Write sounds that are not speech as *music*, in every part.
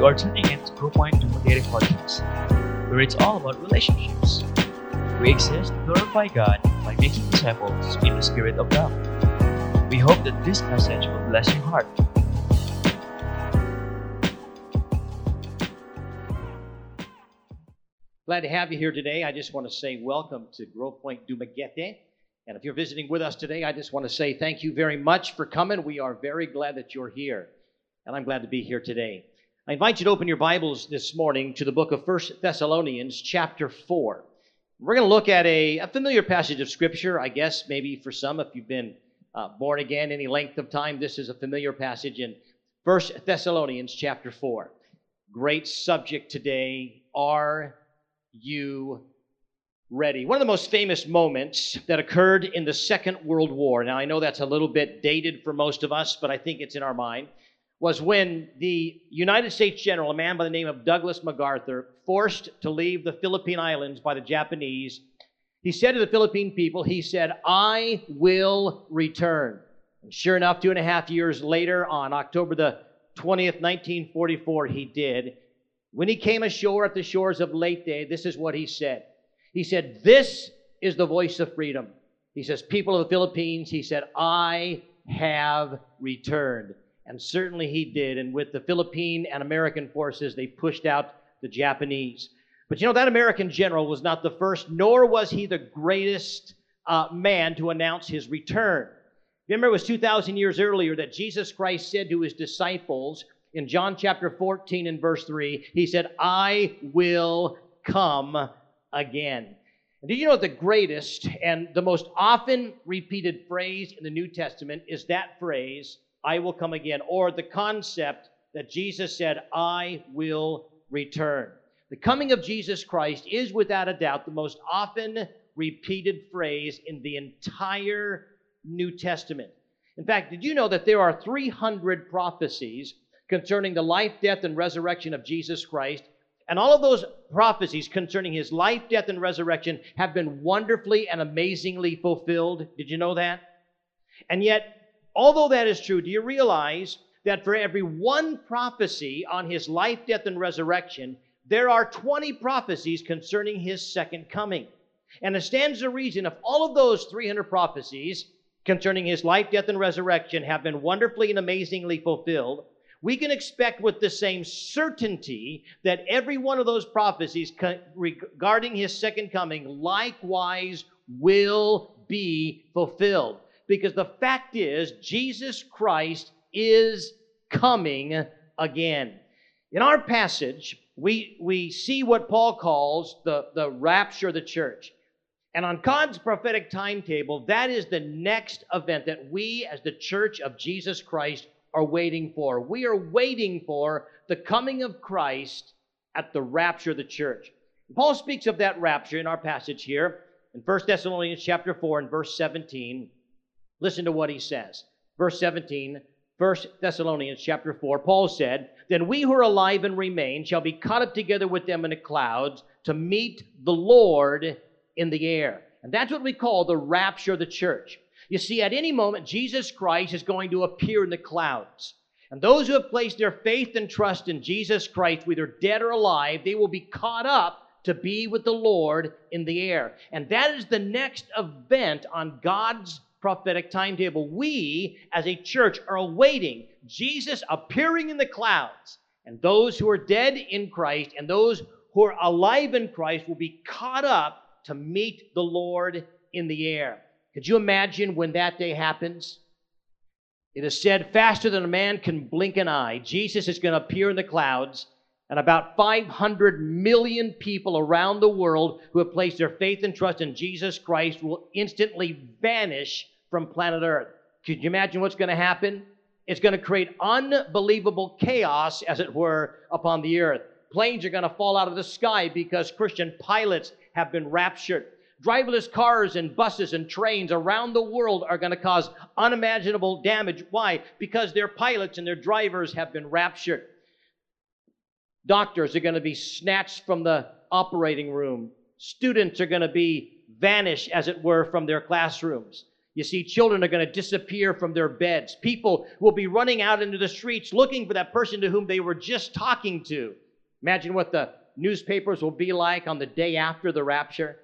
You are tuning in to Grow Point Dumaguete Podcast, where it's all about relationships. We exist to glorify God by making disciples in the spirit of love. We hope that this message will bless your heart. Glad to have you here today. I just want to say welcome to Grove Point Dumaguete. And if you're visiting with us today, I just want to say thank you very much for coming. We are very glad that you're here. And I'm glad to be here today. I invite you to open your Bibles this morning to the book of First Thessalonians, chapter 4. We're going to look at a, a familiar passage of Scripture, I guess, maybe for some, if you've been uh, born again any length of time, this is a familiar passage in First Thessalonians, chapter 4. Great subject today. Are you ready? One of the most famous moments that occurred in the Second World War, now I know that's a little bit dated for most of us, but I think it's in our mind, was when the United States general, a man by the name of Douglas MacArthur, forced to leave the Philippine Islands by the Japanese, he said to the Philippine people, he said, I will return. And sure enough, two and a half years later, on October the 20th, 1944, he did. When he came ashore at the shores of Leyte, this is what he said. He said, This is the voice of freedom. He says, People of the Philippines, he said, I have returned. And certainly he did. And with the Philippine and American forces, they pushed out the Japanese. But you know, that American general was not the first, nor was he the greatest uh, man to announce his return. Remember, it was 2,000 years earlier that Jesus Christ said to his disciples, in John chapter 14 and verse 3, he said, I will come again. And do you know the greatest and the most often repeated phrase in the New Testament is that phrase, I will come again, or the concept that Jesus said, I will return. The coming of Jesus Christ is without a doubt the most often repeated phrase in the entire New Testament. In fact, did you know that there are 300 prophecies concerning the life, death, and resurrection of Jesus Christ. And all of those prophecies concerning his life, death, and resurrection have been wonderfully and amazingly fulfilled. Did you know that? And yet, although that is true, do you realize that for every one prophecy on his life, death, and resurrection, there are 20 prophecies concerning his second coming? And it stands to reason if all of those 300 prophecies concerning his life, death, and resurrection have been wonderfully and amazingly fulfilled, we can expect with the same certainty that every one of those prophecies regarding his second coming likewise will be fulfilled. Because the fact is, Jesus Christ is coming again. In our passage, we, we see what Paul calls the, the rapture of the church. And on God's prophetic timetable, that is the next event that we, as the church of Jesus Christ, are waiting for. We are waiting for the coming of Christ at the rapture of the church. Paul speaks of that rapture in our passage here in 1 Thessalonians chapter 4 and verse 17. Listen to what he says. Verse 17, 1 Thessalonians chapter 4, Paul said, Then we who are alive and remain shall be caught up together with them in the clouds to meet the Lord in the air. And that's what we call the rapture of the church. You see, at any moment, Jesus Christ is going to appear in the clouds. And those who have placed their faith and trust in Jesus Christ, whether dead or alive, they will be caught up to be with the Lord in the air. And that is the next event on God's prophetic timetable. We, as a church, are awaiting Jesus appearing in the clouds. And those who are dead in Christ and those who are alive in Christ will be caught up to meet the Lord in the air. Could you imagine when that day happens? It is said, faster than a man can blink an eye, Jesus is going to appear in the clouds, and about 500 million people around the world who have placed their faith and trust in Jesus Christ will instantly vanish from planet Earth. Could you imagine what's going to happen? It's going to create unbelievable chaos, as it were, upon the earth. Planes are going to fall out of the sky because Christian pilots have been raptured. Driverless cars and buses and trains around the world are going to cause unimaginable damage. Why? Because their pilots and their drivers have been raptured. Doctors are going to be snatched from the operating room. Students are going to be vanished, as it were, from their classrooms. You see, children are going to disappear from their beds. People will be running out into the streets looking for that person to whom they were just talking to. Imagine what the newspapers will be like on the day after the rapture.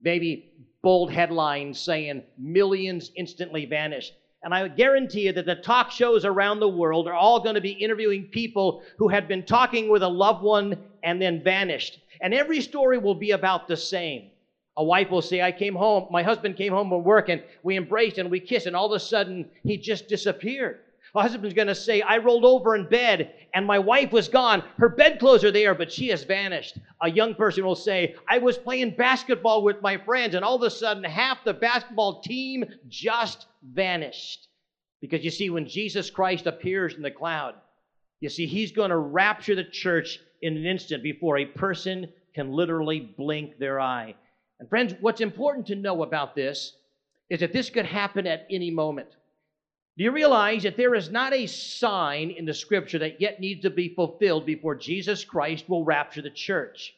Maybe bold headlines saying millions instantly vanish. And I guarantee you that the talk shows around the world are all going to be interviewing people who had been talking with a loved one and then vanished. And every story will be about the same. A wife will say, I came home, my husband came home from work and we embraced and we kissed, and all of a sudden he just disappeared. A husband's going to say, I rolled over in bed and my wife was gone. Her bedclothes are there, but she has vanished. A young person will say, I was playing basketball with my friends and all of a sudden half the basketball team just vanished. Because you see, when Jesus Christ appears in the cloud, you see, he's going to rapture the church in an instant before a person can literally blink their eye. And friends, what's important to know about this is that this could happen at any moment. Do you realize that there is not a sign in the scripture that yet needs to be fulfilled before Jesus Christ will rapture the church?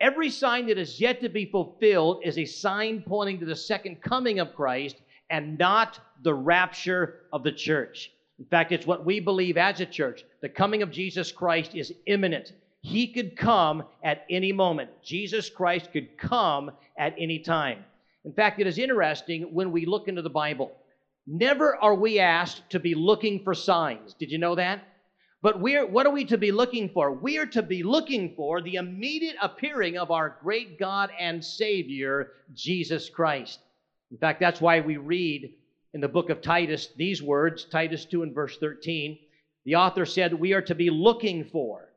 Every sign that is yet to be fulfilled is a sign pointing to the second coming of Christ and not the rapture of the church. In fact, it's what we believe as a church. The coming of Jesus Christ is imminent. He could come at any moment. Jesus Christ could come at any time. In fact, it is interesting when we look into the Bible. Never are we asked to be looking for signs. Did you know that? But we're, what are we to be looking for? We are to be looking for the immediate appearing of our great God and Savior, Jesus Christ. In fact, that's why we read in the book of Titus these words, Titus 2 and verse 13. The author said, We are to be looking for,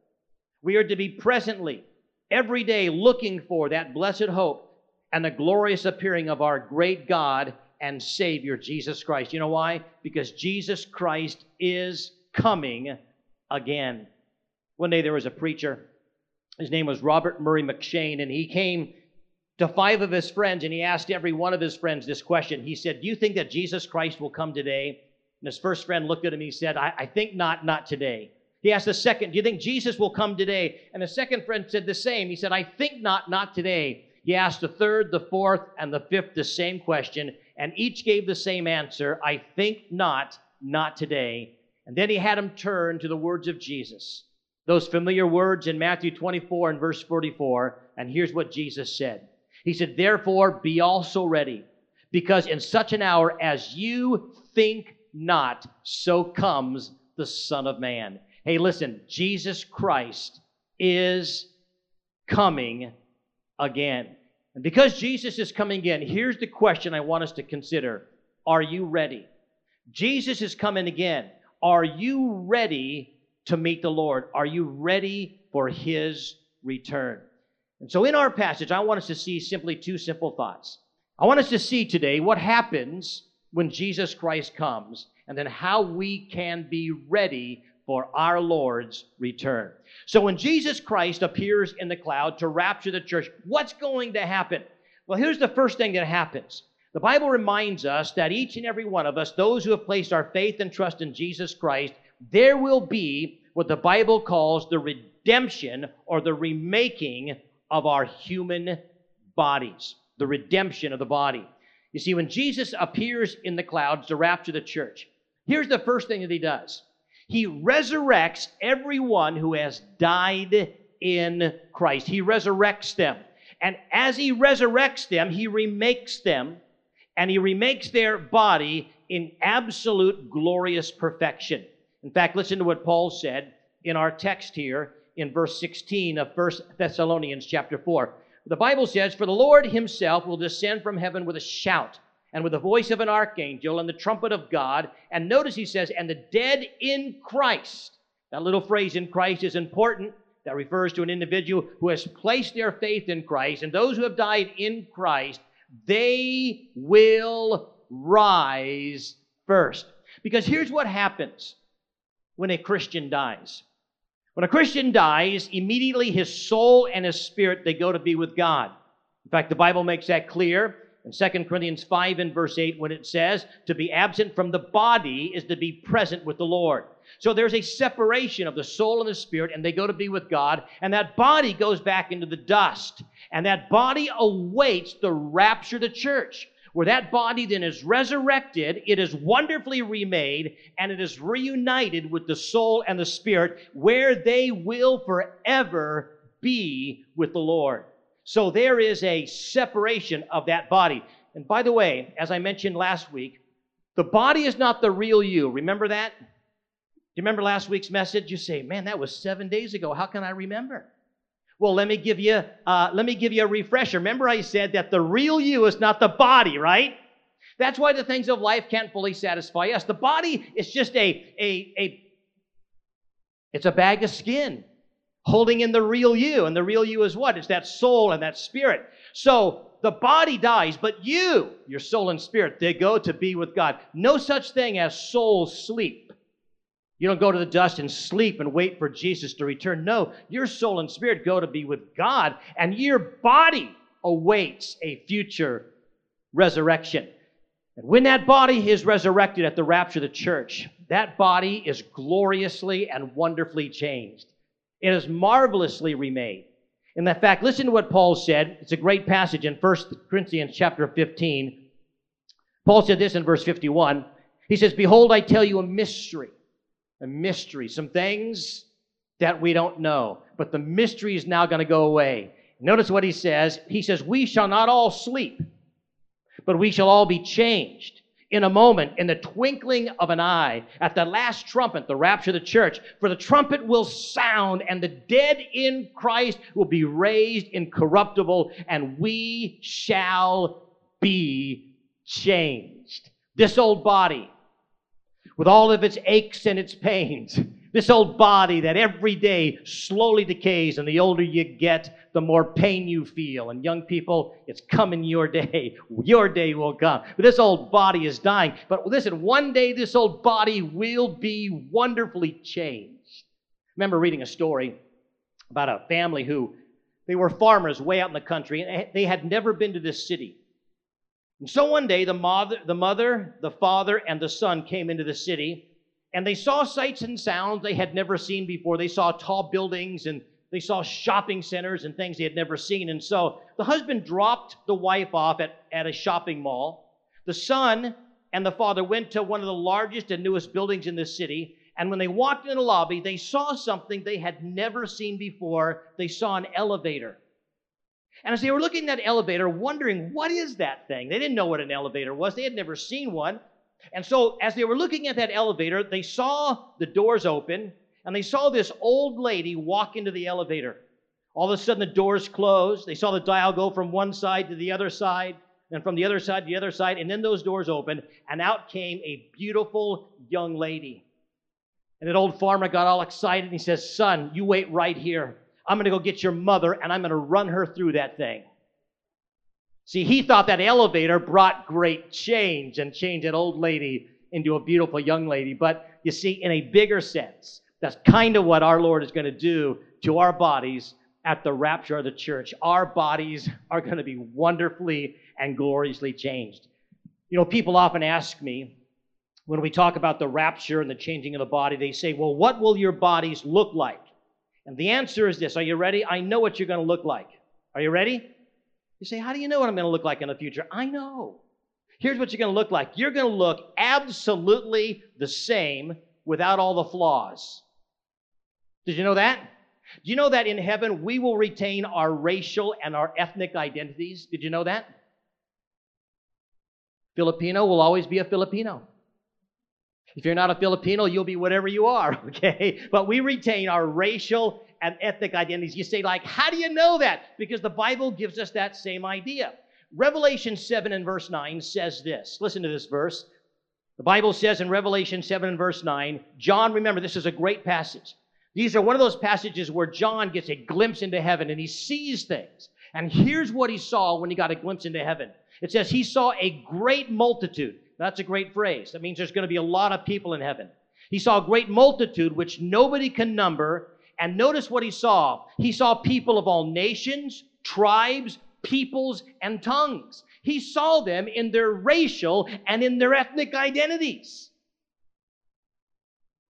we are to be presently, every day looking for that blessed hope and the glorious appearing of our great God and Savior, Jesus Christ. You know why? Because Jesus Christ is coming again. One day there was a preacher, his name was Robert Murray M'Cheyne, and he came to five of his friends and he asked every one of his friends this question. He said, Do you think that Jesus Christ will come today? And his first friend looked at him and he said, I, I think not, not today. He asked the second, Do you think Jesus will come today? And the second friend said the same. He said, I think not, not today. He asked the third, the fourth, and the fifth the same question and each gave the same answer I think not, not today. And then he had them turn to the words of Jesus, those familiar words in Matthew 24 and verse 44. And here's what Jesus said He said, Therefore, be also ready, because in such an hour as you think not, so comes the Son of Man. Hey, listen, Jesus Christ is coming again. And because Jesus is coming again, here's the question I want us to consider Are you ready? Jesus is coming again. Are you ready to meet the Lord? Are you ready for his return? And so, in our passage, I want us to see simply two simple thoughts. I want us to see today what happens when Jesus Christ comes, and then how we can be ready for our Lord's return. So when Jesus Christ appears in the cloud to rapture the church, what's going to happen? Well, here's the first thing that happens. The Bible reminds us that each and every one of us, those who have placed our faith and trust in Jesus Christ, there will be what the Bible calls the redemption or the remaking of our human bodies, the redemption of the body. You see, when Jesus appears in the clouds to rapture the church, here's the first thing that he does he resurrects everyone who has died in Christ. He resurrects them. And as he resurrects them, he remakes them and he remakes their body in absolute glorious perfection. In fact, listen to what Paul said in our text here in verse 16 of 1 Thessalonians chapter 4. The Bible says, For the Lord himself will descend from heaven with a shout and with the voice of an archangel and the trumpet of God. And notice he says, and the dead in Christ. That little phrase in Christ is important. That refers to an individual who has placed their faith in Christ. And those who have died in Christ, they will rise first. Because here's what happens when a Christian dies. When a Christian dies, immediately his soul and his spirit they go to be with God. In fact, the Bible makes that clear in 2 Corinthians 5 and verse 8 when it says, to be absent from the body is to be present with the Lord. So there's a separation of the soul and the spirit, and they go to be with God, and that body goes back into the dust. And that body awaits the rapture of the church. where that body then is resurrected, it is wonderfully remade, and it is reunited with the soul and the spirit, where they will forever be with the Lord. So there is a separation of that body. And by the way, as I mentioned last week, the body is not the real you. Remember that? Do you remember last week's message? You say, man, that was seven days ago. How can I remember? Well, let me give you uh, let me give you a refresher. Remember, I said that the real you is not the body, right? That's why the things of life can't fully satisfy us. The body is just a a a it's a bag of skin holding in the real you, and the real you is what? It's that soul and that spirit. So the body dies, but you, your soul and spirit, they go to be with God. No such thing as soul sleep. You don't go to the dust and sleep and wait for Jesus to return. No, your soul and spirit go to be with God, and your body awaits a future resurrection. And when that body is resurrected at the rapture of the church, that body is gloriously and wonderfully changed. It is marvelously remade. In that fact, listen to what Paul said. It's a great passage in 1 Corinthians chapter 15. Paul said this in verse 51. He says, Behold, I tell you a mystery a mystery, some things that we don't know. But the mystery is now going to go away. Notice what he says. He says, We shall not all sleep, but we shall all be changed in a moment, in the twinkling of an eye, at the last trumpet, the rapture of the church. For the trumpet will sound, and the dead in Christ will be raised incorruptible, and we shall be changed. This old body, with all of its aches and its pains. This old body that every day slowly decays, and the older you get, the more pain you feel. And young people, it's coming your day. *laughs* Your day will come. But this old body is dying. But listen, one day this old body will be wonderfully changed. I remember reading a story about a family who they were farmers way out in the country, and they had never been to this city. And so one day, the mother, the mother, the father, and the son came into the city, and they saw sights and sounds they had never seen before. They saw tall buildings and they saw shopping centers and things they had never seen. And so the husband dropped the wife off at, at a shopping mall. The son and the father went to one of the largest and newest buildings in the city. And when they walked in the lobby, they saw something they had never seen before. They saw an elevator. And as they were looking at that elevator, wondering, what is that thing? They didn't know what an elevator was, they had never seen one. And so, as they were looking at that elevator, they saw the doors open and they saw this old lady walk into the elevator. All of a sudden, the doors closed. They saw the dial go from one side to the other side, and from the other side to the other side, and then those doors opened, and out came a beautiful young lady. And that old farmer got all excited and he says, Son, you wait right here. I'm going to go get your mother and I'm going to run her through that thing. See, he thought that elevator brought great change and changed an old lady into a beautiful young lady. But you see, in a bigger sense, that's kind of what our Lord is going to do to our bodies at the rapture of the church. Our bodies are going to be wonderfully and gloriously changed. You know, people often ask me when we talk about the rapture and the changing of the body, they say, Well, what will your bodies look like? And the answer is this Are you ready? I know what you're going to look like. Are you ready? You say, How do you know what I'm going to look like in the future? I know. Here's what you're going to look like you're going to look absolutely the same without all the flaws. Did you know that? Do you know that in heaven we will retain our racial and our ethnic identities? Did you know that? Filipino will always be a Filipino. If you're not a Filipino, you'll be whatever you are, *laughs* okay? But we retain our racial and ethnic identities. You say, like, how do you know that? Because the Bible gives us that same idea. Revelation 7 and verse 9 says this. Listen to this verse. The Bible says in Revelation 7 and verse 9, John, remember, this is a great passage. These are one of those passages where John gets a glimpse into heaven and he sees things. And here's what he saw when he got a glimpse into heaven it says he saw a great multitude. That's a great phrase. That means there's going to be a lot of people in heaven. He saw a great multitude which nobody can number. And notice what he saw. He saw people of all nations, tribes, peoples, and tongues. He saw them in their racial and in their ethnic identities.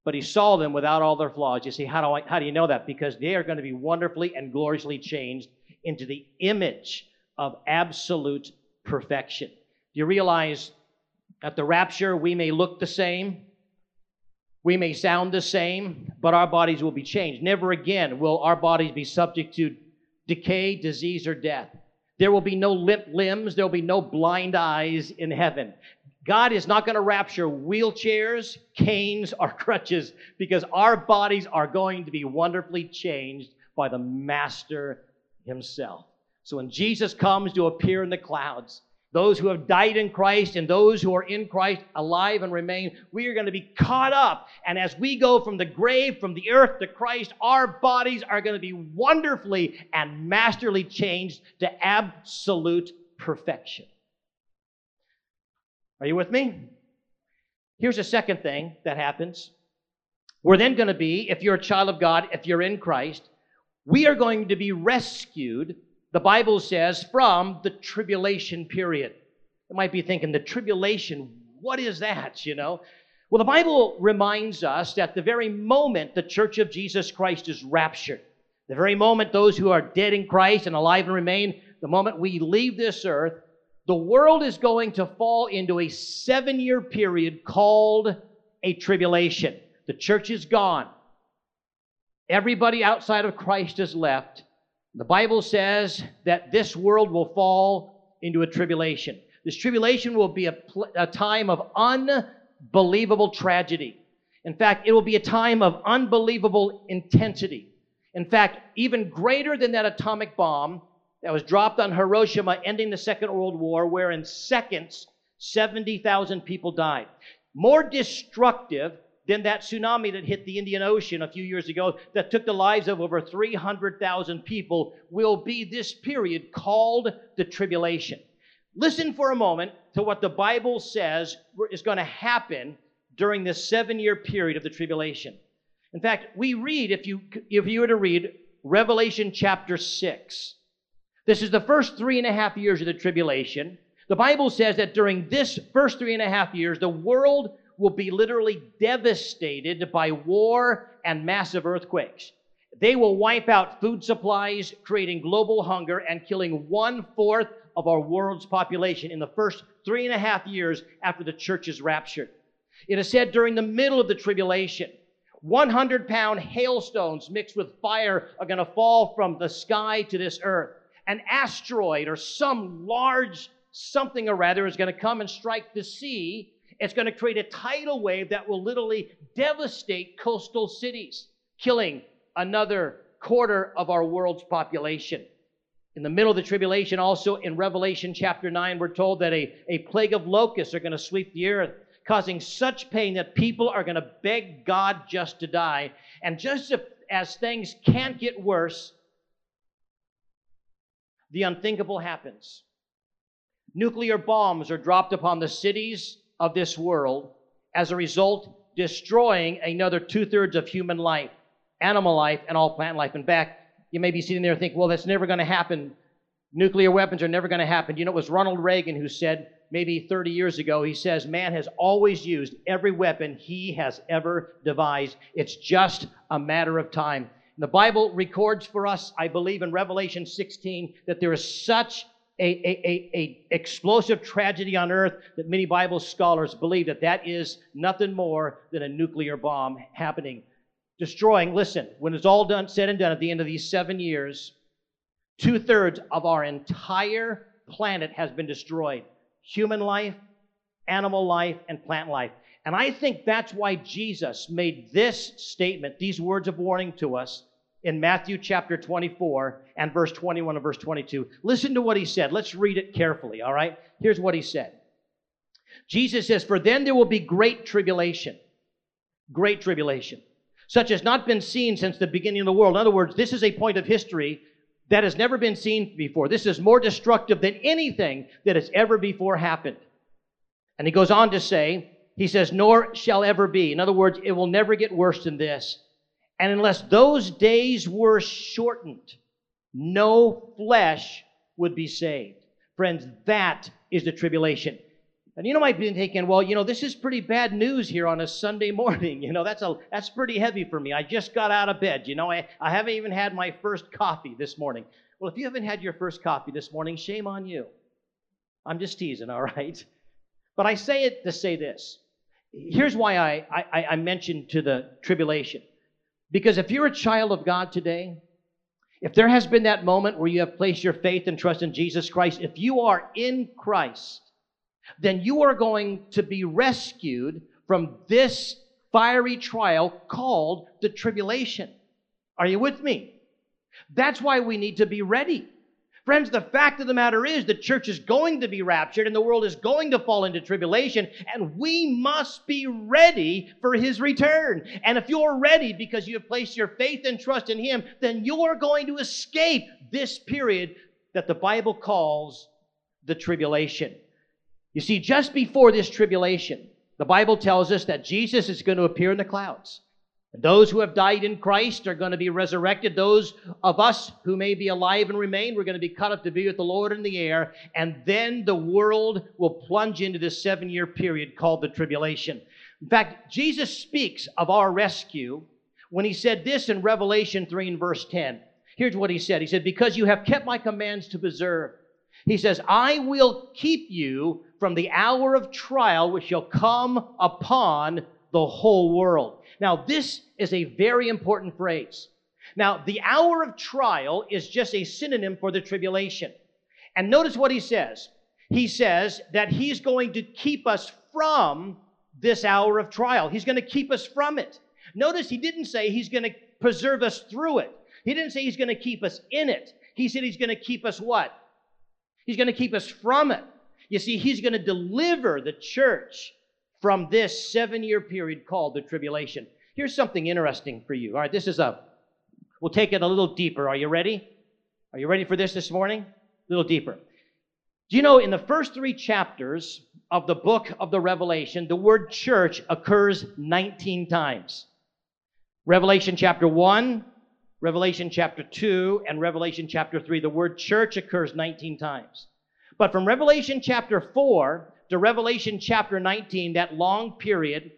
But he saw them without all their flaws. You see, how do, I, how do you know that? Because they are going to be wonderfully and gloriously changed into the image of absolute perfection. Do you realize at the rapture we may look the same? We may sound the same, but our bodies will be changed. Never again will our bodies be subject to decay, disease, or death. There will be no limp limbs, there will be no blind eyes in heaven. God is not going to rapture wheelchairs, canes, or *laughs* crutches because our bodies are going to be wonderfully changed by the Master Himself. So when Jesus comes to appear in the clouds, those who have died in Christ and those who are in Christ alive and remain, we are going to be caught up. And as we go from the grave, from the earth to Christ, our bodies are going to be wonderfully and masterly changed to absolute perfection. Are you with me? Here's a second thing that happens. We're then going to be, if you're a child of God, if you're in Christ, we are going to be rescued the Bible says, from the tribulation period. You might be thinking, the tribulation, what is that, you know? Well, the Bible reminds us that the very moment the church of Jesus Christ is raptured, the very moment those who are dead in Christ and alive and remain, the moment we leave this earth, the world is going to fall into a seven year period called a tribulation. The church is gone. Everybody outside of Christ is left. The Bible says that this world will fall into a tribulation. This tribulation will be a, pl- a time of unbelievable tragedy. In fact, it will be a time of unbelievable intensity. In fact, even greater than that atomic bomb that was dropped on Hiroshima, ending the Second World War, where in seconds 70,000 people died. More destructive than that tsunami that hit the Indian Ocean a few years ago that took the lives of over 300,000 people will be this period called the tribulation. Listen for a moment to what the Bible says is going to happen during this seven year period of the tribulation. In fact, we read, if you, if you were to read Revelation chapter 6, this is the first three and a half years of the tribulation. The Bible says that during this first three and a half years, the world will be literally devastated by war and massive earthquakes. They will wipe out food supplies, creating global hunger and killing one fourth of our world's population in the first three and a half years after the church is raptured. It is said during the middle of the tribulation, 100 pound hailstones mixed with fire are going to fall from the sky to this earth. An asteroid or some large something or rather is going to come and strike the sea it's going to create a tidal wave that will literally devastate coastal cities, killing another quarter of our world's population. In the middle of the tribulation, also in Revelation chapter 9, we're told that a, a plague of locusts are going to sweep the earth, causing such pain that people are going to beg God just to die. And just as things can't get worse, the unthinkable happens. Nuclear bombs are dropped upon the cities of this world, as a result, destroying another two thirds of human life, animal life, and all plant life. In fact, you may be sitting there and think, well, that's never going to happen. Nuclear weapons are never going to happen. You know, it was Ronald Reagan who said, maybe 30 years ago, he says, man has always used every weapon he has ever devised. It's just a matter of time. And the Bible records for us, I believe, in Revelation 16, that there is such a, a, a, a, explosive tragedy on earth that many Bible scholars believe that that is nothing more than a nuclear bomb happening, destroying. Listen, when it's all done, said and done, at the end of these seven years, two thirds of our entire planet has been destroyed: human life, animal life, and plant life. And I think that's why Jesus made this statement, these words of warning to us in Matthew chapter 24 and verse 21 and verse 22. Listen to what he said. Let's read it carefully, all right? Here's what he said Jesus says, For then there will be great tribulation, great tribulation, such as not been seen since the beginning of the world. In other words, this is a point of history that has never been seen before. This is more destructive than anything that has ever before happened. And he goes on to say, he says, nor shall ever be. In other words, it will never get worse than this. And unless those days were shortened, no flesh would be saved. Friends, that is the tribulation. And you know, might be thinking, well, you know, this is pretty bad news here on a Sunday *laughs* morning. You know, that's a that's pretty heavy for me. I just got out of bed. You know, I, I haven't even had my first coffee this morning. Well, if you haven't had your first coffee this morning, shame on you. I'm just teasing, *laughs* all right? But I say it to say this. Here's why I, I, I mentioned to the tribulation. Because if you're a child of God today, if there has been that moment where you have placed your faith and trust in Jesus Christ, if you are in Christ, then you are going to be rescued from this fiery trial called the tribulation. Are you with me? That's why we need to be ready. Friends, the fact of the matter is the church is going to be raptured and the world is going to fall into tribulation, and we must be ready for his return. And if you're ready because you have placed your faith and trust in him, then you're going to escape this period that the Bible calls the tribulation. You see, just before this tribulation, the Bible tells us that Jesus is going to appear in the clouds. Those who have died in Christ are going to be resurrected. Those of us who may be alive and remain, we're going to be cut up to be with the Lord in the air. And then the world will plunge into this seven year period called the tribulation. In fact, Jesus speaks of our rescue when he said this in Revelation 3 and verse 10. Here's what he said He said, Because you have kept my commands to preserve. He says, I will keep you from the hour of trial which shall come upon the whole world. Now, this is a very important phrase. Now, the hour of trial is just a synonym for the tribulation. And notice what he says. He says that he's going to keep us from this hour of trial. He's going to keep us from it. Notice he didn't say he's going to preserve us through it. He didn't say he's going to keep us in it. He said he's going to keep us what? He's going to keep us from it. You see, he's going to deliver the church from this seven year period called the tribulation. Here's something interesting for you. All right, this is a, we'll take it a little deeper. Are you ready? Are you ready for this this morning? A little deeper. Do you know in the first three chapters of the book of the Revelation, the word church occurs 19 times? Revelation chapter 1, Revelation chapter 2, and Revelation chapter 3. The word church occurs 19 times. But from Revelation chapter 4 to Revelation chapter 19, that long period,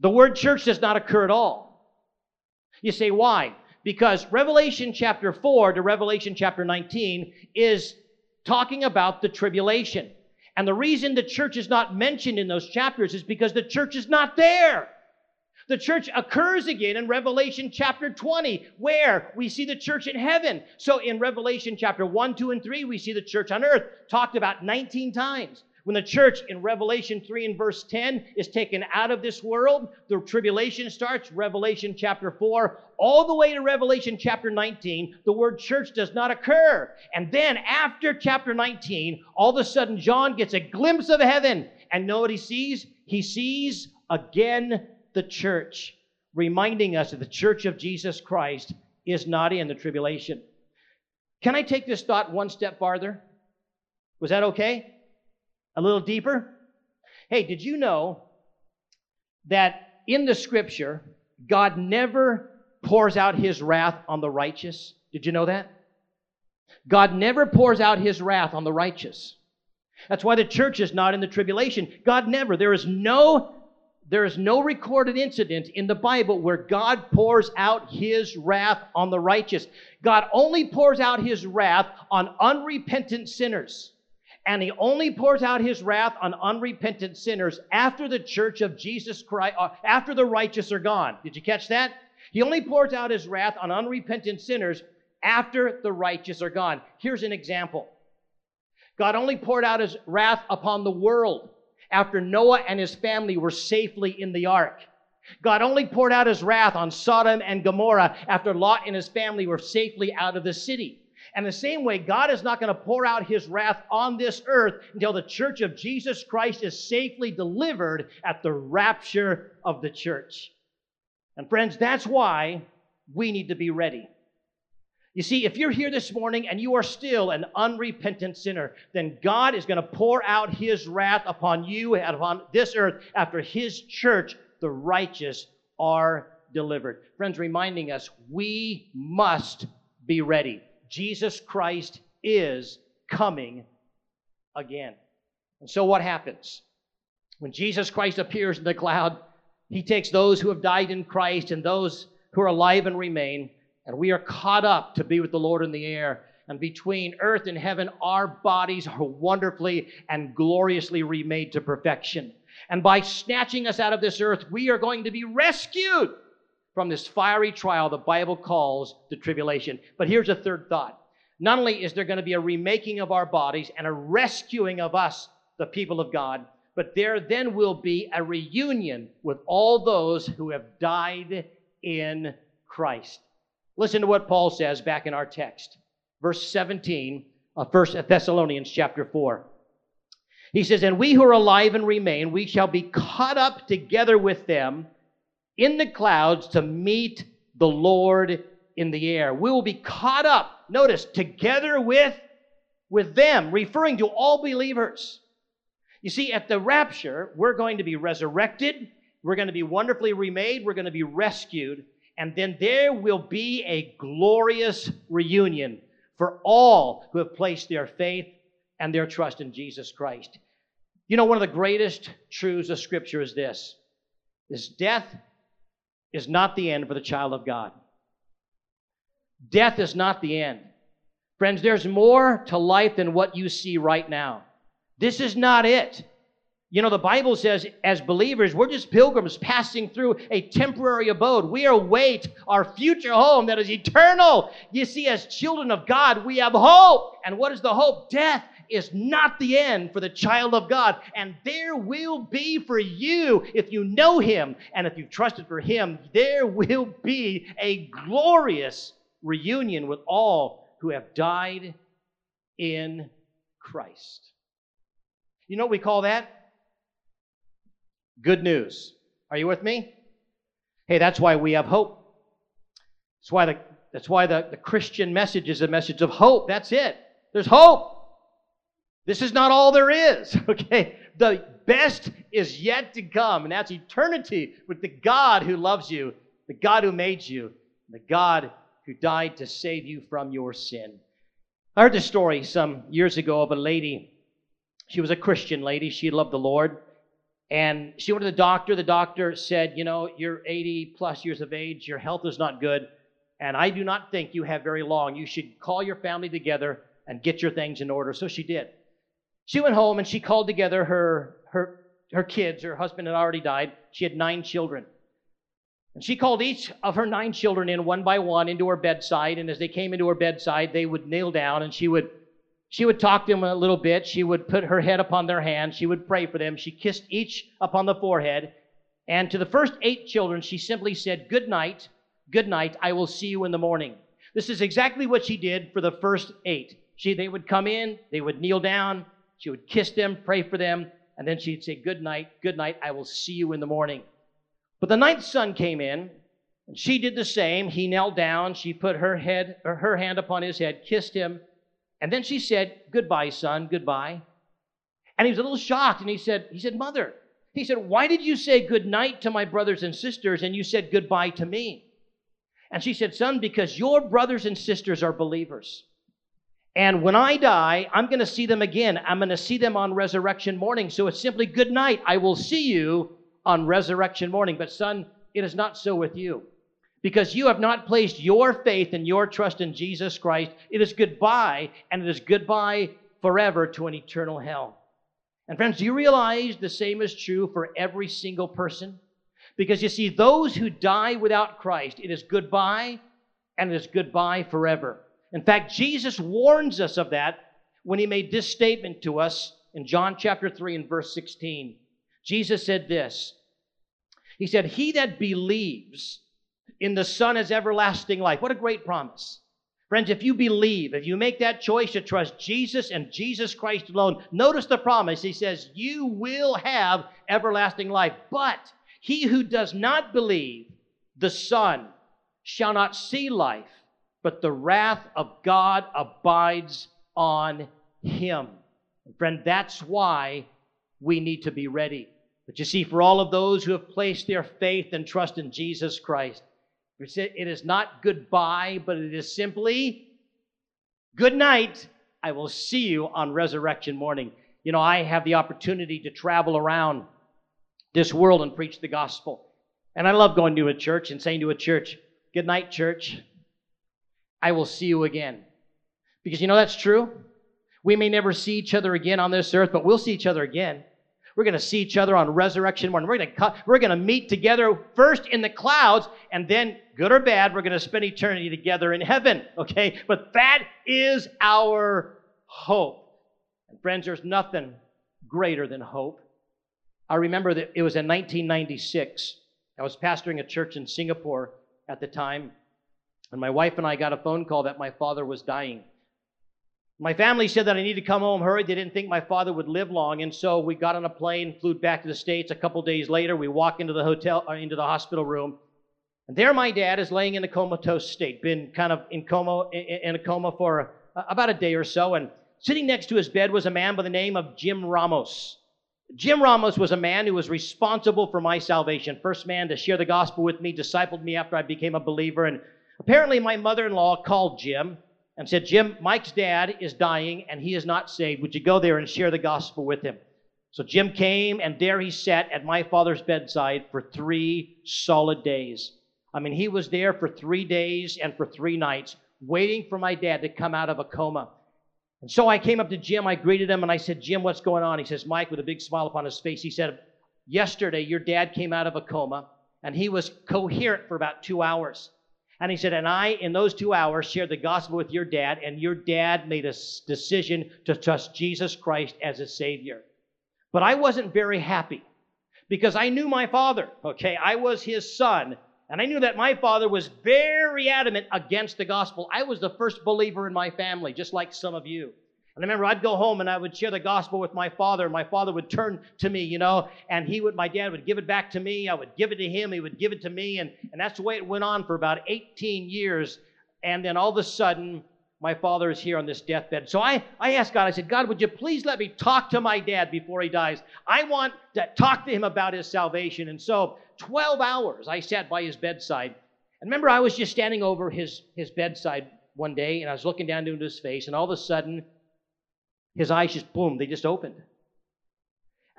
the word church does not occur at all. You say, why? Because Revelation chapter 4 to Revelation chapter 19 is talking about the tribulation. And the reason the church is not mentioned in those chapters is because the church is not there. The church occurs again in Revelation chapter 20, where we see the church in heaven. So in Revelation chapter 1, 2, and 3, we see the church on earth talked about 19 times. When the church in Revelation 3 and verse 10 is taken out of this world, the tribulation starts, Revelation chapter 4, all the way to Revelation chapter 19, the word church does not occur. And then after chapter 19, all of a sudden John gets a glimpse of heaven. And know what he sees? He sees again the church, reminding us that the church of Jesus Christ is not in the tribulation. Can I take this thought one step farther? Was that okay? A little deeper? Hey, did you know that in the scripture, God never pours out his wrath on the righteous? Did you know that? God never pours out his wrath on the righteous. That's why the church is not in the tribulation. God never. There is no there is no recorded incident in the Bible where God pours out his wrath on the righteous. God only pours out his wrath on unrepentant sinners and he only pours out his wrath on unrepentant sinners after the church of Jesus Christ, uh, after the righteous are gone. Did you catch that? He only pours out his wrath on unrepentant sinners after the righteous are gone. Here's an example God only poured out his wrath upon the world after Noah and his family were safely in the ark. God only poured out his wrath on Sodom and Gomorrah after Lot and his family were safely out of the city. And the same way, God is not going to pour out his wrath on this earth until the church of Jesus Christ is safely delivered at the rapture of the church. And friends, that's why we need to be ready. You see, if you're here this morning and you are still an unrepentant sinner, then God is going to pour out his wrath upon you and upon this earth after his church, the righteous, are delivered. Friends, reminding us we must be ready. Jesus Christ is coming again. And so what happens? When Jesus Christ appears in the cloud, he takes those who have died in Christ and those who are alive and remain, and we are caught up to be with the Lord in the air. And between earth and heaven, our bodies are wonderfully and gloriously remade to perfection. And by snatching us out of this earth, we are going to be rescued from this fiery trial the Bible calls the tribulation. But here's a third thought. Not only is there going to be a remaking of our bodies and a rescuing of us, the people of God, but there then will be a reunion with all those who have died in Christ. Listen to what Paul says back in our text, verse 17 of 1 Thessalonians chapter 4. He says, And we who are alive and remain, we shall be caught up together with them in the clouds to meet the Lord in the air. We will be caught up, notice, together with, with them, referring to all believers. You see, at the rapture, we're going to be resurrected, we're going to be wonderfully remade, we're going to be rescued, and then there will be a glorious reunion for all who have placed their faith and their trust in Jesus Christ. You know, one of the greatest truths of Scripture is this is death is not the end for the child of God. Death is not the end. Friends, there's more to life than what you see right now. This is not it. You know, the Bible says, as believers, we're just pilgrims passing through a temporary abode. We await our future home that is eternal. You see, as children of God, we have hope. And what is the hope? Death is not the end for the child of God. And there will be for you, if you know Him and if you've trusted for Him, there will be a glorious reunion with all who have died in Christ. You know what we call that? Good news. Are you with me? Hey, that's why we have hope. That's why the, that's why the, the Christian message is a message of hope. That's it. There's hope. This is not all there is, *laughs* okay? The best is yet to come, and that's eternity with the God who loves you, the God who made you, the God who died to save you from your sin. I heard this story some years ago of a lady. She was a Christian lady. She loved the Lord. And she went to the doctor. The doctor said, You know, you're 80 plus years of age. Your health is not good. And I do not think you have very long. You should call your family together and get your things in order. So she did. She went home and she called together her, her, her kids. Her husband had already died. She had nine children. And she called each of her nine children in one by one into her bedside. And as they came into her bedside, they would kneel down and she would she would talk to them a little bit. She would put her head upon their hand. She would pray for them. She kissed each upon the forehead. And to the first eight children, she simply said, Good night, good night. I will see you in the morning. This is exactly what she did for the first eight. She, they would come in, they would kneel down, she would kiss them, pray for them, and then she'd say, Good night, good night, I will see you in the morning. But the ninth son came in, and she did the same. He knelt down, she put her head or her hand upon his head, kissed him, and then she said, Goodbye, son, goodbye. And he was a little shocked, and he said, he said, Mother, he said, Why did you say good night to my brothers and sisters and you said goodbye to me? And she said, Son, because your brothers and sisters are believers. And when I die, I'm going to see them again. I'm going to see them on resurrection morning. So it's simply good night. I will see you on resurrection morning. But, son, it is not so with you. Because you have not placed your faith and your trust in Jesus Christ, it is goodbye, and it is goodbye forever to an eternal hell. And, friends, do you realize the same is true for every single person? Because you see, those who die without Christ, it is goodbye, and it is goodbye forever. In fact, Jesus warns us of that when he made this statement to us in John chapter 3 and verse 16. Jesus said this He said, He that believes in the Son has everlasting life. What a great promise. Friends, if you believe, if you make that choice to trust Jesus and Jesus Christ alone, notice the promise. He says, You will have everlasting life. But he who does not believe the Son shall not see life, but the wrath of God abides on him. Friend, that's why we need to be ready. But you see, for all of those who have placed their faith and trust in Jesus Christ, it is not goodbye, but it is simply good night. I will see you on resurrection morning. You know, I have the opportunity to travel around this world and preach the gospel. And I love going to a church and saying to a church, Good night, church. I will see you again. Because you know that's true? We may never see each other again on this earth, but we'll see each other again. We're going to see each other on resurrection morning. We're going to we're going to meet together first in the clouds, and then, good or bad, we're going to spend eternity together in heaven. Okay, but that is our hope. And friends, there's nothing greater than hope. I remember that it was in 1996. I was pastoring a church in Singapore at the time, and my wife and I got a phone call that my father was dying. My family said that I needed to come home hurry. They didn't think my father would live long, and so we got on a plane, flew back to the states. A couple days later, we walk into the hotel, uh, into the hospital room, and there my dad is laying in a comatose state, been kind of in coma in a coma for about a day or so, and sitting next to his bed was a man by the name of Jim Ramos. Jim Ramos was a man who was responsible for my salvation. First man to share the gospel with me, discipled me after I became a believer, and apparently my mother-in-law called Jim and said, Jim, Mike's dad is dying and he is not saved. Would you go there and share the gospel with him? So Jim came, and there he sat at my father's bedside for three solid days. I mean, he was there for three days and for three nights, waiting for my dad to come out of a coma. And so I came up to Jim, I greeted him, and I said, Jim, what's going on? He says, Mike, with a big smile upon his face, he said, Yesterday, your dad came out of a coma, and he was coherent for about two hours. And he said, And I, in those two hours, shared the gospel with your dad, and your dad made a decision to trust Jesus Christ as a Savior. But I wasn't very happy because I knew my father, okay? I was his son, and I knew that my father was very adamant against the gospel. I was the first believer in my family, just like some of you. And I remember I'd go home and I would share the gospel with my father. And my father would turn to me, you know, and he would, my dad would give it back to me. I would give it to him. He would give it to me. And, and that's the way it went on for about 18 years. And then all of a sudden, my father is here on this deathbed. So I, I asked God, I said, God, would you please let me talk to my dad before he dies? I want to talk to him about his salvation. And so 12 hours I sat by his bedside. And remember, I was just standing over his, his bedside one day and I was looking down into his face, and all of a sudden, his eyes just, boom, they just opened.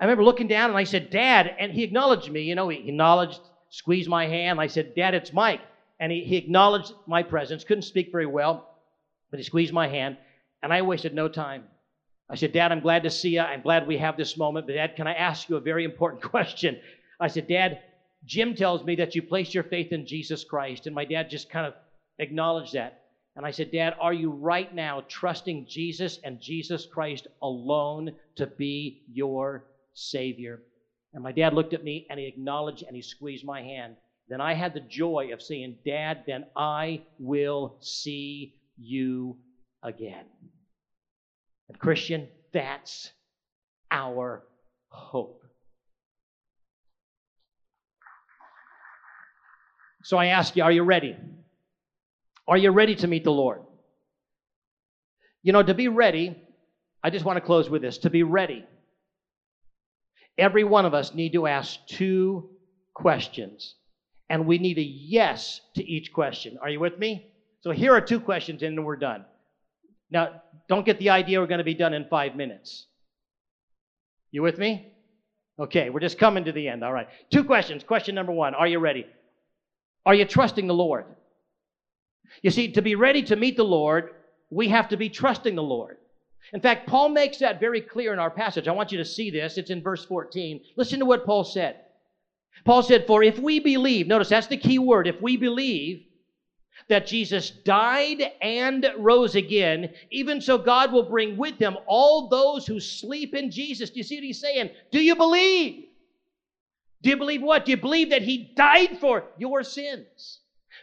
I remember looking down and I said, Dad, and he acknowledged me. You know, he acknowledged, squeezed my hand. I said, Dad, it's Mike. And he, he acknowledged my presence, couldn't speak very well, but he squeezed my hand. And I wasted no time. I said, Dad, I'm glad to see you. I'm glad we have this moment. But, Dad, can I ask you a very important *laughs* question? I said, Dad, Jim tells me that you placed your faith in Jesus Christ. And my dad just kind of acknowledged that. And I said, Dad, are you right now trusting Jesus and Jesus Christ alone to be your Savior? And my dad looked at me and he acknowledged and he squeezed my hand. Then I had the joy of saying, Dad, then I will see you again. And Christian, that's our hope. So I ask you, are you ready? Are you ready to meet the Lord? You know, to be ready, I just want to close with this. To be ready, every one of us need to ask two questions. And we need a yes to each question. Are you with me? So here are two questions, and we're done. Now, don't get the idea we're going to be done in five minutes. You with me? Okay, we're just coming to the end. All right. Two questions. Question number one Are you ready? Are you trusting the Lord? You see, to be ready to meet the Lord, we have to be trusting the Lord. In fact, Paul makes that very clear in our passage. I want you to see this. It's in verse 14. Listen to what Paul said. Paul said, For if we believe, notice that's the key word, if we believe that Jesus died and rose again, even so God will bring with him all those who sleep in Jesus. Do you see what he's saying? Do you believe? Do you believe what? Do you believe that he died for your sins?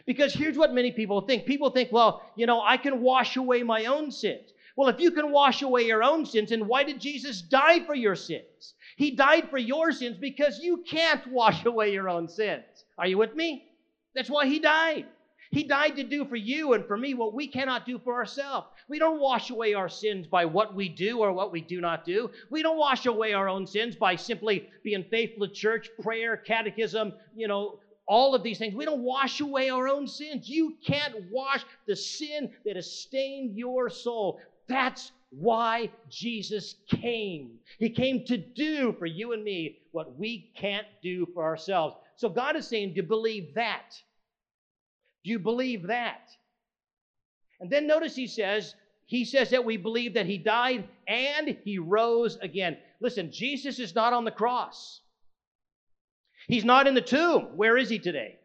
Because here's what many people think people think, well, you know, I can wash away my own sins. Well, if you can wash away your own sins, then why did Jesus die for your sins? He died for your sins because you can't wash *laughs* away your own sins. Are you with me? That's why he died. He died to do for you and for me what we cannot do for ourselves. We don't wash away our sins by what we do or what we do not do. We don't wash away our own sins by simply being faithful to church, prayer, catechism, you know, all of these things. We don't wash away our own sins. You can't wash the sin that has stained your soul. That's why Jesus came. He came to do for you and me what we can't do for ourselves. So God is saying, Do you believe that? Do you believe that? And then notice he says, he says that we believe that he died and he rose again. Listen, Jesus is not on the cross. He's not in the tomb. Where is he today?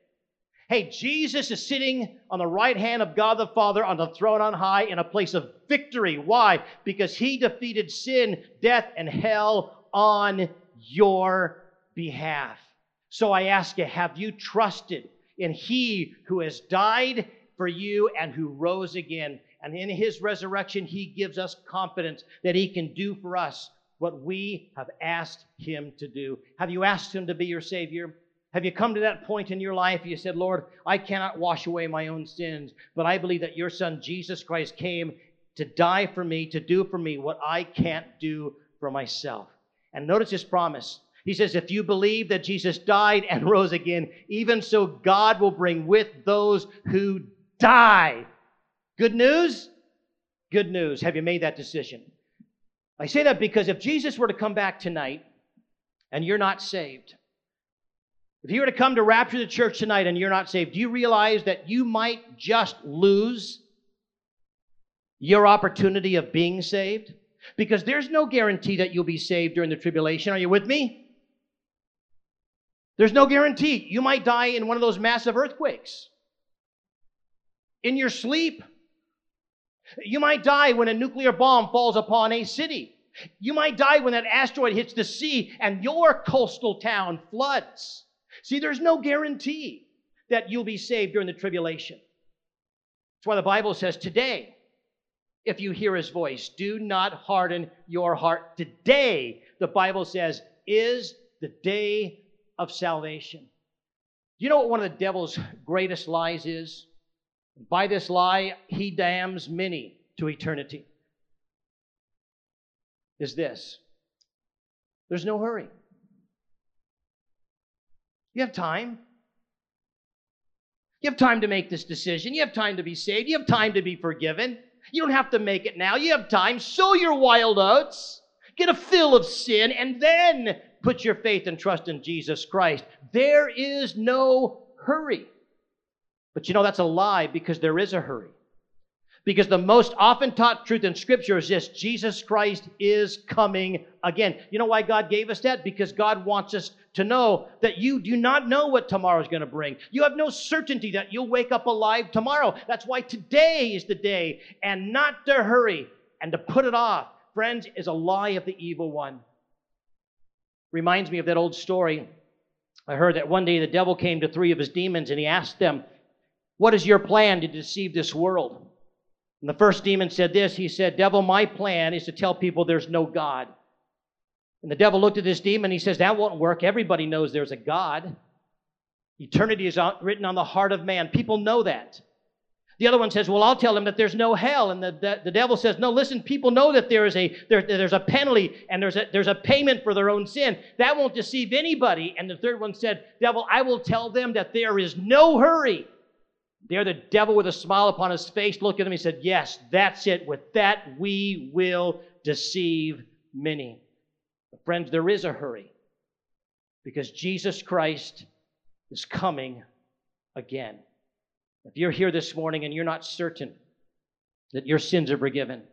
Hey, Jesus is sitting on the right hand of God the Father on the throne on high in a place of victory. Why? Because he defeated sin, death, and hell on your behalf. So I ask you, have you trusted in he who has died for you and who rose again? And in his resurrection, he gives us confidence that he can do for us what we have asked him to do. Have you asked him to be your Savior? Have you come to that point in your life? You said, Lord, I cannot wash away my own sins, but I believe that your Son, Jesus Christ, came to die for me, to do for me what I can't do for myself. And notice his promise. He says, If you believe that Jesus died and *laughs* rose again, even so God will bring with those who die. Good news? Good news. Have you made that decision? I say that because if Jesus were to come back tonight and you're not saved, if he were to come to rapture the church tonight and you're not saved, do you realize that you might just lose your opportunity of being saved? Because there's no guarantee that you'll be saved during the tribulation. Are you with me? There's no guarantee. You might die in one of those massive earthquakes. In your sleep. You might die when a nuclear bomb falls upon a city. You might die when that asteroid hits the sea and your coastal town floods. See, there's no guarantee that you'll be saved during the tribulation. That's why the Bible says today, if you hear his voice, do not harden your heart. Today, the Bible says, is the day of salvation. You know what one of the devil's greatest lies is? By this lie, he damns many to eternity. Is this there's no hurry. You have time. You have time to make this decision. You have time to be saved. You have time to be forgiven. You don't have to make it now. You have time. Sow your wild oats. Get a fill of sin and then put your faith and trust in Jesus Christ. There is no hurry. But you know, that's a lie because there is a hurry. Because the most often taught truth in Scripture is this Jesus Christ is coming again. You know why God gave us that? Because God wants us to know that you do not know what tomorrow is going to bring. You have no certainty that you'll wake up alive tomorrow. That's why today is the day, and not to hurry and to put it off, friends, is a lie of the evil one. Reminds me of that old story. I heard that one day the devil came to three of his demons and he asked them, What is your plan to deceive this world? And the first demon said this He said, Devil, my plan is to tell people there's no God. And the devil looked at this demon. He says, That won't work. Everybody knows there's a God. Eternity is written on the heart of man. People know that. The other one says, Well, I'll tell them that there's no hell. And the, the, the devil says, No, listen, people know that there is a there, there's a penalty and there's a there's a payment for their own sin. That won't deceive anybody. And the third one said, Devil, I will tell them that there is no hurry. There, the devil with a smile upon his face looked at him and said, Yes, that's it. With that, we will deceive many. But friends, there is a hurry because Jesus Christ is coming again. If you're here this morning and you're not certain that your sins are forgiven,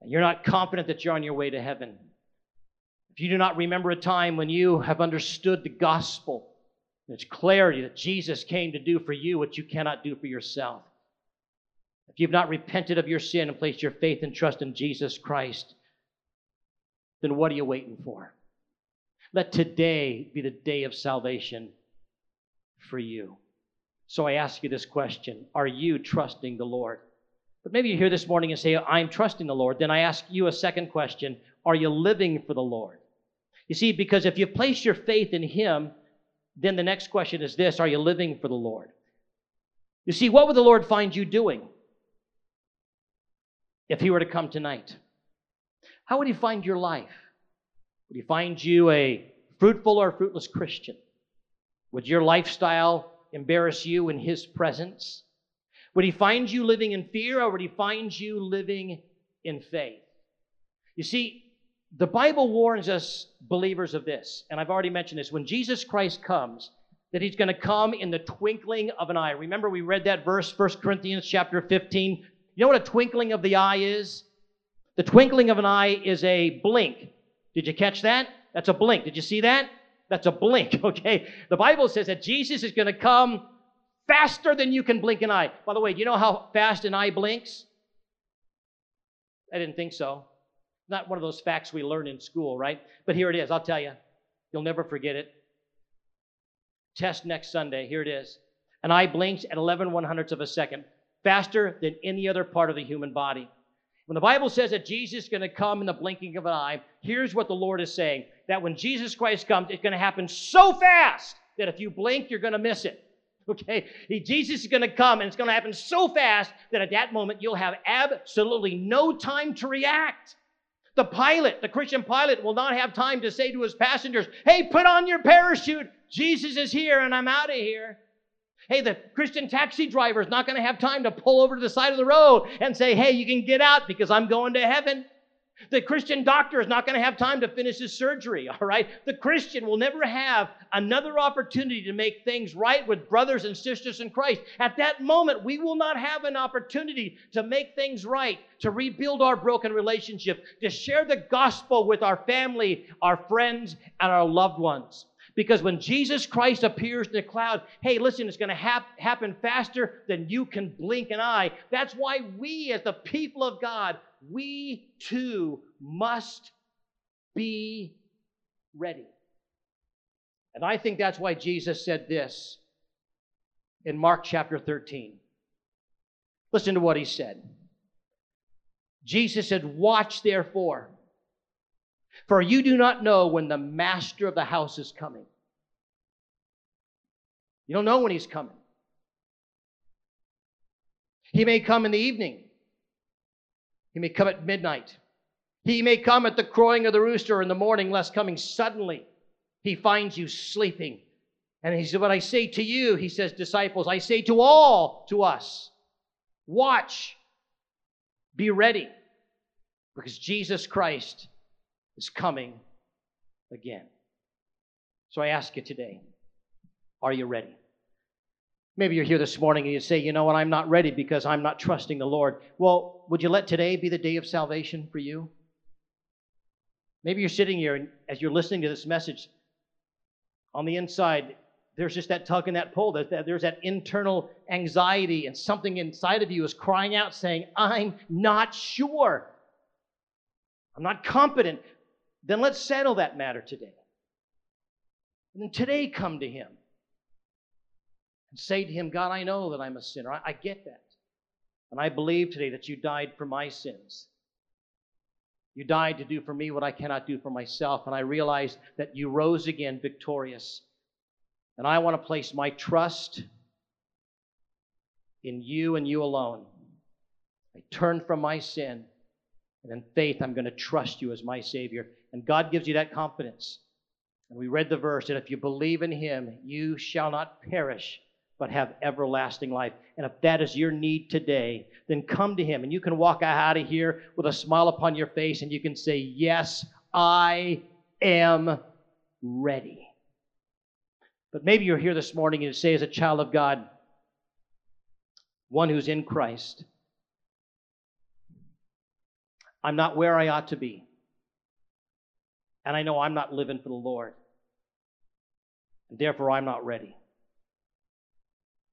and you're not confident that you're on your way to heaven, if you do not remember a time when you have understood the gospel, it's clarity that Jesus came to do for you what you cannot do for yourself. If you've not repented of your sin and placed your faith and trust in Jesus Christ, then what are you waiting for? Let today be the day of salvation for you. So I ask you this question Are you trusting the Lord? But maybe you're here this morning and say, I'm trusting the Lord. Then I ask you a second question Are you living for the Lord? You see, because if you place your faith in Him, then the next question is this Are you living for the Lord? You see, what would the Lord find you doing if He were to come tonight? How would He find your life? Would He find you a fruitful or fruitless Christian? Would your lifestyle embarrass you in His presence? Would He find you living in fear or would He find you living in faith? You see, the Bible warns us believers of this, and I've already mentioned this. When Jesus Christ comes, that he's going to come in the twinkling of an eye. Remember, we read that verse, 1 Corinthians chapter 15. You know what a twinkling of the eye is? The twinkling of an eye is a blink. Did you catch that? That's a blink. Did you see that? That's a blink, *laughs* okay? The Bible says that Jesus is going to come faster than you can blink an eye. By the way, do you know how fast an eye blinks? I didn't think so. Not one of those facts we learn in school, right? But here it is. I'll tell you. You'll never forget it. Test next Sunday. Here it is. An eye blinks at 11 one hundredths of a second, faster than any other part of the human body. When the Bible says that Jesus is going to come in the blinking of an eye, here's what the Lord is saying that when Jesus Christ comes, it's going to happen so fast that if you blink, you're going to miss it. *laughs* Okay? Jesus is going to come, and it's going to happen so fast that at that moment, you'll have absolutely no time to react. The pilot, the Christian pilot, will not have time to say to his passengers, Hey, put on your parachute. Jesus is here, and I'm out of here. Hey, the Christian taxi driver is not going to have time to pull over to the side of the road and say, Hey, you can get out because I'm going to heaven. The Christian doctor is not going to have time to finish his surgery, all right? The Christian will never have another opportunity to make things right with brothers and sisters in Christ. At that moment, we will not have an opportunity to make things right, to rebuild our broken relationship, to share the gospel with our family, our friends, and our loved ones. Because when Jesus Christ appears in the cloud, hey, listen, it's going to hap- happen faster than you can blink an eye. That's why we, as the people of God, we too must be ready. And I think that's why Jesus said this in Mark chapter 13. Listen to what he said. Jesus said, Watch therefore, for you do not know when the master of the house is coming. You don't know when he's coming. He may come in the evening he may come at midnight. He may come at the crowing of the rooster in the morning, lest coming suddenly he finds you sleeping. And he said, What I say to you, he says, disciples, I say to all, to us, watch, be ready, because Jesus Christ is coming again. So I ask you today, are you ready? Maybe you're here this morning and you say, you know what, I'm not ready because I'm not trusting the Lord. Well, would you let today be the day of salvation for you? Maybe you're sitting here and as you're listening to this message, on the inside, there's just that tug and that pull. There's that internal anxiety, and something inside of you is crying out, saying, I'm not sure. I'm not confident. Then let's settle that matter today. And then today come to Him and say to him, God, I know that I'm a sinner. I, I get that. And I believe today that you died for my sins. You died to do for me what I cannot do for myself. And I realize that you rose again victorious. And I want to place my trust in you and you alone. I turn from my sin. And in faith, I'm going to trust you as my Savior. And God gives you that confidence. And we read the verse that if you believe in Him, you shall not perish, but have everlasting life. And if that is your need today, then come to Him and you can walk out of here with a smile upon your face and you can say, Yes, I am ready. But maybe you're here this morning and you say, as a child of God, one who's in Christ, I'm not where I ought to be. And I know I'm not living for the Lord. And therefore, I'm not ready.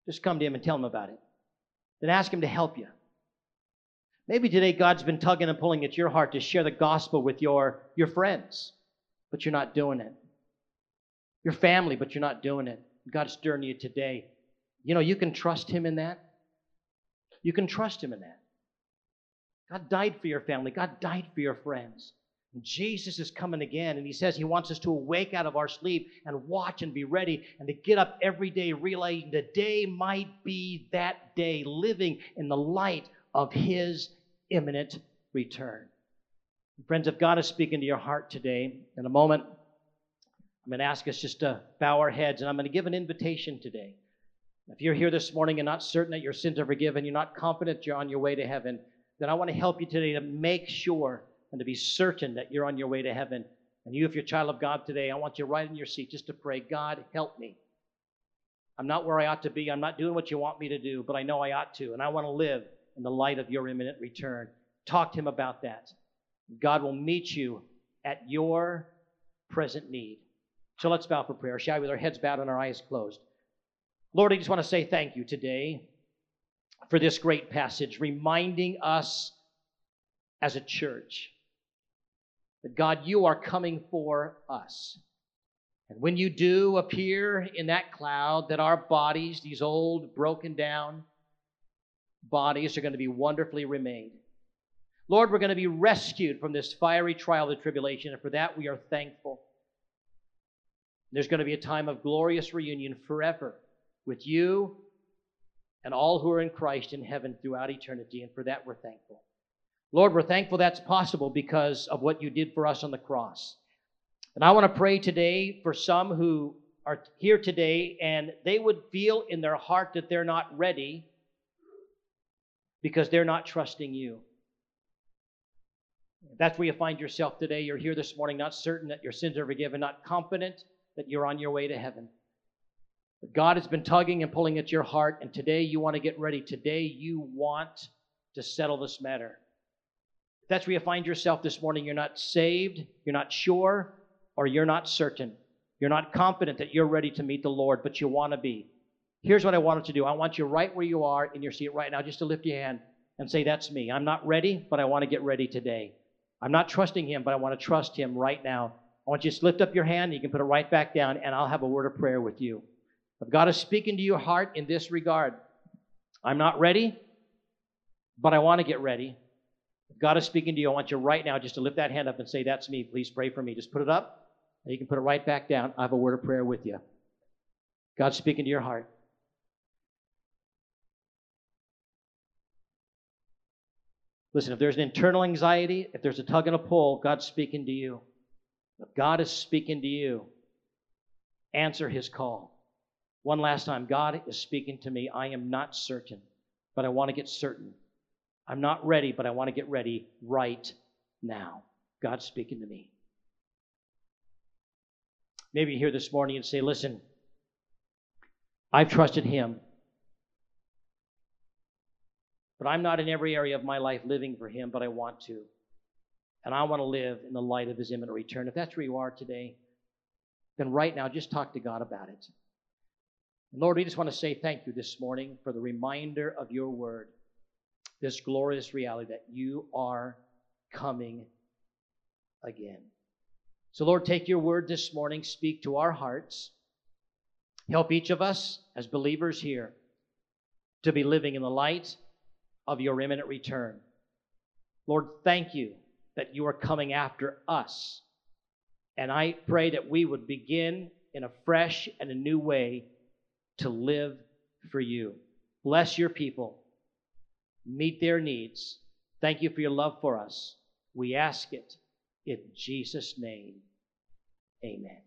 Just come to Him and tell Him about it. Then ask Him to help you. Maybe today God's been tugging and pulling at your heart to share the gospel with your, your friends, but you're not doing it. Your family, but you're not doing it. God's stirring you today. You know, you can trust Him in that. You can trust Him in that. God died for your family, God died for your friends. Jesus is coming again, and he says he wants us to awake out of our sleep and watch and be ready and to get up every day realizing the day might be that day, living in the light of his imminent return. Friends, if God is speaking to your heart today, in a moment, I'm going to ask us just to bow our heads, and I'm going to give an invitation today. If you're here this morning and not certain that your sins are forgiven, you're not confident you're on your way to heaven, then I want to help you today to make sure and to be certain that you're on your way to heaven. And you, if you're a child of God today, I want you right in your seat just to pray, God, help me. I'm not where I ought to be. I'm not doing what you want me to do, but I know I ought to. And I want to live in the light of your imminent return. Talk to him about that. God will meet you at your present need. So let's bow for prayer, shall we, with our heads bowed and our eyes closed. Lord, I just want to say thank you today for this great passage, reminding us as a church that God, you are coming for us. And when you do appear in that cloud, that our bodies, these old, broken down bodies, are going to be wonderfully remade. Lord, we're going to be rescued from this fiery trial of the tribulation, and for that we are thankful. There's going to be a time of glorious reunion forever with you and all who are in Christ in heaven throughout eternity, and for that we're thankful. Lord, we're thankful that's possible because of what you did for us on the cross. And I want to pray today for some who are here today and they would feel in their heart that they're not ready because they're not trusting you. That's where you find yourself today. You're here this morning, not certain that your sins are forgiven, not confident that you're on your way to heaven. But God has been tugging and pulling at your heart, and today you want to get ready. Today you want to settle this matter. If that's where you find yourself this morning. You're not saved, you're not sure, or you're not certain. You're not confident that you're ready to meet the Lord, but you want to be. Here's what I wanted to do I want you right where you are in your seat right now, just to lift your hand and say, That's me. I'm not ready, but I want to get ready today. I'm not trusting Him, but I want to trust Him right now. I want you to just lift up your hand. You can put it right back down, and I'll have a word of prayer with you. If God is speaking to your heart in this regard, I'm not ready, but I want to get ready. If God is speaking to you, I want you right now just to lift that hand up and say, That's me. Please pray for me. Just put it up, and you can put it right back down. I have a word of prayer with you. God's speaking to your heart. Listen, if there's an internal anxiety, if there's a tug and a pull, God's speaking to you. If God is speaking to you, answer his call. One last time God is speaking to me. I am not certain, but I want to get certain. I'm not ready, but I want to get ready right now. God's speaking to me. Maybe you're here this morning and say, Listen, I've trusted Him, but I'm not in every area of my life living for Him, but I want to. And I want to live in the light of His imminent return. If that's where you are today, then right now just talk to God about it. Lord, we just want to say thank you this morning for the reminder of your word, this glorious reality that you are coming again. So, Lord, take your word this morning, speak to our hearts. Help each of us as believers here to be living in the light of your imminent return. Lord, thank you that you are coming after us. And I pray that we would begin in a fresh and a new way to live for you. Bless your people, meet their needs. Thank you for your love for us. We ask it in Jesus' name. Amen.